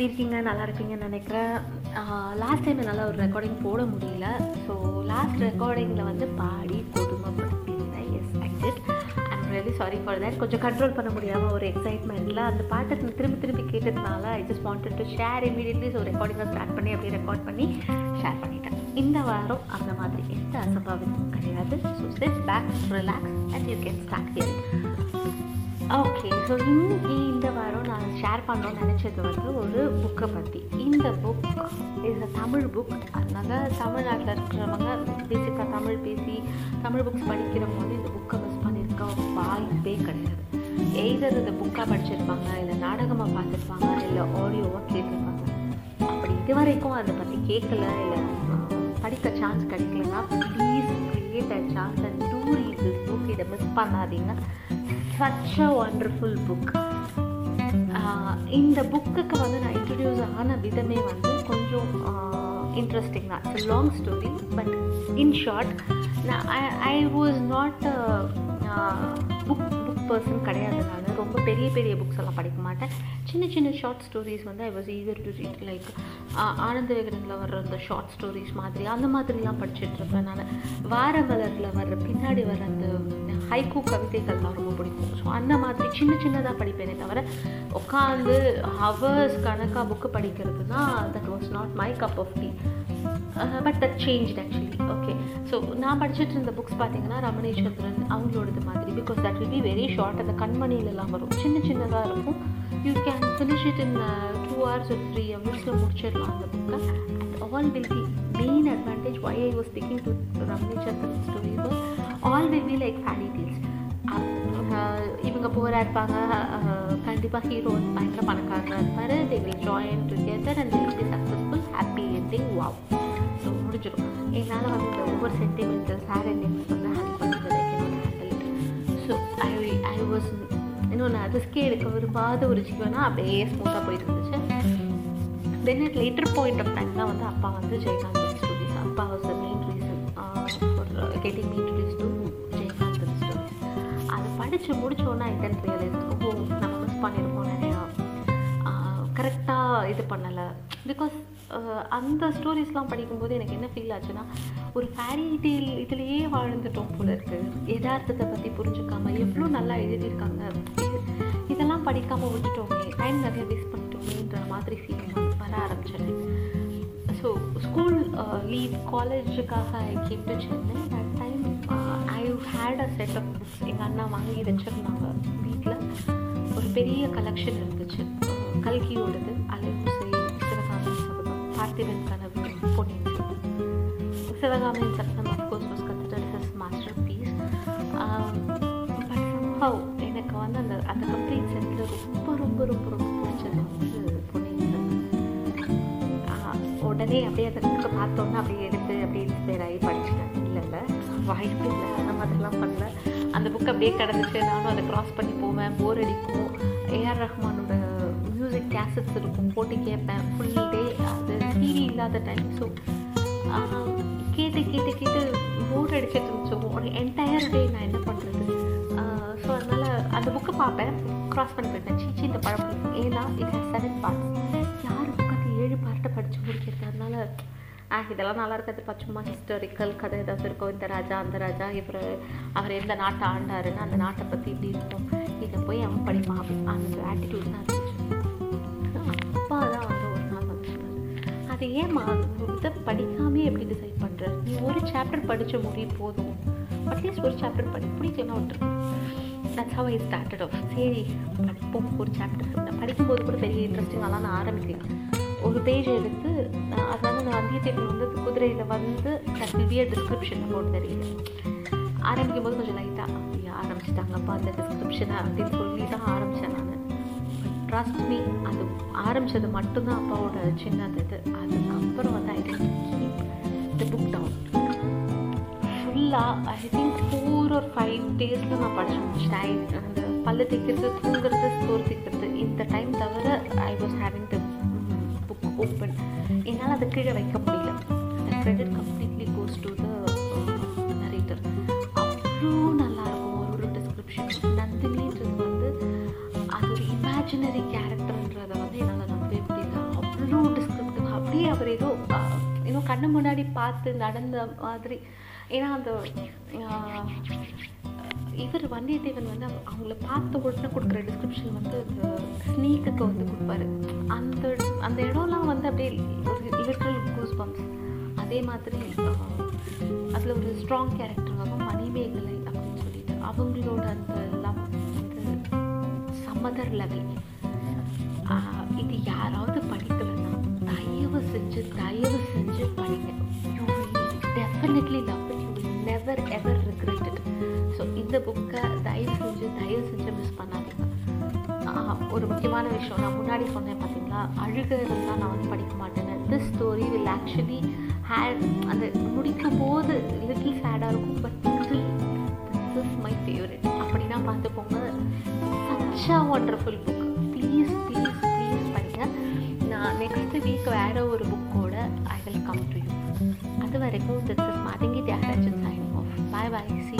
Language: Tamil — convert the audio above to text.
எப்படி இருக்கீங்க நல்லா இருக்கீங்கன்னு நினைக்கிறேன். லாஸ்ட் டைம் என்னால் ஒரு ரெக்கார்டிங் போட முடியல. ஸோ லாஸ்ட் ரெக்கார்டிங்கில் வந்து பாடி கொடுமைப்படுத்தியிருந்தேன் yes I did I'm really sorry for that கொஞ்சம் கண்ட்ரோல் பண்ண முடியாமல் ஒரு எக்ஸைட்மெண்ட்டில் அந்த பாட்டை திரும்பி திரும்பி கேட்டதுனால I just wanted to share immediately so ரெக்கார்டிங்கை start பண்ணி அப்படியே ரெக்கார்ட் பண்ணி ஷேர் பண்ணிட்டேன். இந்த வாரம் அந்த மாதிரி எந்த அசம்பாவிதமும் கிடையாது. So sit back relax and you can start hearing okay so இன்னைக்கு இந்த வாரம் நான் ஷேர் பண்ணணும்னு நினச்சது வந்து ஒரு புக்கை பற்றி இந்த book is a Tamil book அதனால தமிழ்நாட்டில் இருக்கிறவங்க பேசிக்காக தமிழ் பேசி தமிழ் புக்ஸ் படிக்கிற போது இந்த புக்கை மிஸ் பண்ணியிருக்க வாய்ப்பே கிடையாது. எய்தர் இந்த புக்காக படிச்சிருப்பாங்க இல்லை நாடகமாக பார்த்துருப்பாங்க இல்லை ஆடியோவாக கேட்டிருப்பாங்க. அப்படி இது வரைக்கும் அதை பற்றி கேட்கல இல்லை படிக்க சான்ஸ் கிடைக்கலன்னா please create a chance and to read this book இதை மிஸ் பண்ணாதீங்க. சச் அ ஒண்டர்ஃபுல் புக் இந்த புக்குக்கு வந்து நான் இன்ட்ரடியூஸ் ஆன விதமே வந்து கொஞ்சம் இன்ட்ரெஸ்டிங் தான். It's long story but in short நான் I I was not book book person கிடையாது. நான் ரொம்ப பெரிய பெரிய புக்ஸ் எல்லாம் படிக்க மாட்டேன். சின்ன சின்ன ஷார்ட் ஸ்டோரிஸ் வந்து I was eager to read like Ananda விகடனில் வர்ற அந்த ஷார்ட் ஸ்டோரிஸ் மாதிரி அந்த மாதிரிலாம் படிச்சுட்டு இருப்பேன் நான். வார மலரில் வர்ற பின்னாடி வர அந்த ஹைக்கூ கவிதைகள்லாம் ரொம்ப பிடிக்கும். ஸோ அந்த மாதிரி சின்ன சின்னதாக படிப்பேனே தவிர உட்காந்து ஹவர்ஸ் கணக்காக புக்கு தான் that was not my cup of tea but that change actually okay so நான் படிச்சுட்டு இருந்த புக்ஸ் பார்த்தீங்கன்னா ரமணேஸ்வரன் அவங்களோடது மாதிரி because that will be very short அந்த கண்மணியிலலாம் வரும். சின்ன சின்னதாக இருக்கும். You can finish it in two hours ஒரு த்ரீ ஹவர்ஸில் முடிச்சிடலாம் அந்த புக்கை and all will be main advantage why I was speaking to Ramaneswaran story all will be like fairy tales இவங்க போரா இருப்பாங்க. கண்டிப்பாக ஹீரோ பயங்கர பணக்காரராக இருப்பார். They will join together and will be successful happy ending wow so முடிஞ்சிடும். என்னால் வந்துட்டு ஒவ்வொரு சென்டிமெண்டல் சேர் எண்டிங்ஸ் வந்து ஹேண்டில் பண்ணுறது ஸோ ஐ ஐ வாஸ் இன்னொன்று ரிஸ்கே எடுக்க விரும்பாத ஒரு ஜீவனா அப்படியே ஸ்மூத்தாக போயிட்டு இருந்துச்சு. Then at later point of time தான் வந்து அப்பா வந்து ஜெயகாந்த் ஸ்டோரிஸ் அப்பா was the main reason for getting introduce to Jayakanth stories அதை படித்து முடித்தோன்னா ஐ டென் ரியலைஸ் ஓ நம்ம மிஸ் பண்ணியிருக்கோம் நிறையா. Uh, கரெக்டாக இது பண்ணலை. பிகாஸ் அந்த ஸ்டோரிஸ்லாம் படிக்கும்போது எனக்கு என்ன ஃபீல் ஆச்சுன்னா ஒரு ஃபேரி டீல் இதுலேயே வாழ்ந்துட்டோம் போல இருக்குது எதார்த்தத்தை பற்றி புரிஞ்சுக்காம எவ்வளோ நல்லா எழுதியிருக்காங்க இதெல்லாம் படிக்காமல் விட்டுட்டோமே டைம் நிறைய வேஸ்ட் பண்ணிட்டோமேன்ற மாதிரி ஃபீல் வர ஆரம்பிச்சிடு so school leave காலேஜுக்காக I came to Chennai that time I had a set of books எங்கள் அண்ணா வாங்கி வச்சுருந்தாங்க வீட்டில் ஒரு பெரிய கலெக்ஷன் இருந்துச்சு. கல்கியோடது அலை சபதம் பார்த்திபன் கனவு Ponniyin Sivagamiyin Sabatham of course was considered his masterpiece but somehow எனக்கு வந்து அந்த அந்த கம்ப்ளீட் செட்டில் ரொம்ப ரொம்ப ரொம்ப ரொம்ப பிடிச்சது வந்து பொன்னியின் உடனே அப்படியே அதை பார்த்தோன்னே அப்படியே எடுத்து அப்படியே இன்ஸ்பயர் ஆகி படிச்சுட்டேன். இல்லை இல்லை வாய்ப்பு இல்லை. அந்த மாதிரிலாம் பண்ணல. அந்த புக் அப்படியே கிடந்துச்சு. நானும் அதை க்ராஸ் பண்ணி போவேன். போர் அடிக்கும். ஏஆர் ரஹ்மானோட மியூசிக் கேசட்ஸ் இருக்கும் போட்டு கேட்பேன். ஃபுல் டே அது டிவி இல்லாத டைம் ஸோ கேட்டு கேட்டு கேட்டு போர் அடிச்சிட்டு இருந்துச்சோம் ஒரு என்டையர் டே நான் என்ன பண்ணுறது ஸோ அதனால் அந்த புக்கை பார்ப்பேன். க்ராஸ் பண்ணி போயிட்டேன் சீச்சி இந்த பழம் ஏன்னா இட் ஹேஸ் செவன் பார்ட்ஸ் யார் உட்காந்து ஏழு பார்ட்டை படித்து முடிக்கிறது? அதனால ஆ இதெல்லாம் நல்லா இருக்காது. பச்சுமா ஹிஸ்டாரிக்கல் கதை ஏதாவது இருக்கும். இந்த ராஜா அந்த ராஜா இவர் அவர் எந்த நாட்டை ஆண்டாருன்னு அந்த நாட்டை பற்றி இப்படி இருக்கும். இதை போய் அவன் படிப்பான். அந்த ஆட்டிடியூட் தான் அப்பா தான் வந்து ஒரு நாள் வந்து அது ஏமா இதை படிக்காமே எப்படி டிசைட் பண்ணுற நீ ஒரு சாப்டர் படித்த முடிய போதும் அட்லீஸ்ட் ஒரு சாப்டர் படி பிடிக்கலாம் ஒன்று that's how I started off சரி படிப்போம் ஒரு சாப்டர் படிக்கும்போது கூட பெரிய இன்ட்ரெஸ்டிங்காலாம் நான் ஆரம்பிக்கல ஒரு பேஜ் எடுத்து அதனால நான் வந்தியத்தேவன் வந்து குதிரையில் வந்து வியர் டிஸ்கிரிப்ஷன் போட்டு தெரியல ஆரம்பிக்கும் போது கொஞ்சம் லைட்டாக அப்படியே ஆரம்பிச்சிட்டாங்கப்பா அந்த டிஸ்கிரிப்ஷனை அப்படின்னு சொல்லி தான் ஆரம்பித்தேன் நான் ட்ரஸ்ட் மீ அது ஆரம்பித்தது மட்டும்தான் அப்பாவோட சின்னது இது. அதுக்கப்புறம் வந்து I keep the book down ஃபுல்லாக ஐ திங்க் ஃபோர் ஒரு ஃபைவ் டேஸில் நான் படிச்சு முடிச்சிட்டேன். அந்த பல்லு தைக்கிறது தூங்குறது ஸ்டோர் தைக்கிறது இந்த டைம் தவிர I was having the book open என்னால் அதை கீழே வைக்க முடியல. அந்த credit completely goes to the missionary கேரக்டர்ன்றதை வந்து என்னால் நம்பவே முடியல. அவ்வளோ டிஸ்கிரிப்டிவ் அப்படியே அவர் ஏதோ ஏதோ கண்ணு முன்னாடி பார்த்து நடந்த மாதிரி. ஏன்னா அந்த இவர் வந்தியத்தேவன் வந்து அவங்கள பார்த்த உடனே கொடுக்குற டிஸ்கிரிப்ஷன் வந்து அந்த ஸ்னீக்குக்கு வந்து கொடுப்பாரு. அந்த அந்த இடம்லாம் வந்து அப்படியே ஒரு லிட்ரல் கூஸ் பம்ப்ஸ் அதே மாதிரி அதில் ஒரு ஸ்ட்ராங் கேரக்டர் வரும் மணிமேகலை அப்படின்னு சொல்லிட்டு அவங்களோட அந்த லவ் வந்து சம்மதர் லெவல் இது யாராவது படிக்கலன்னா தயவு செஞ்சு தயவு செஞ்சு படிங்க. You definitely love it you will never ever regret it so இந்த புக்கை தயவு செஞ்சு தயவு செஞ்சு மிஸ் பண்ணாதீங்க. ஒரு முக்கியமான விஷயம் நான் முன்னாடி சொன்னேன் பார்த்தீங்களா அழுக இருந்தால் நான் வந்து படிக்க மாட்டேன்னு. This story will actually hate அந்த முடிக்கும் போது லிட்டில் சேடாக இருக்கும் but this is my favourite அப்படின்னா பார்த்துக்கோங்க. Such a wonderful I will come to you அது வரைக்கும் this is Mathangi Thiyagarajan signing off bye bye see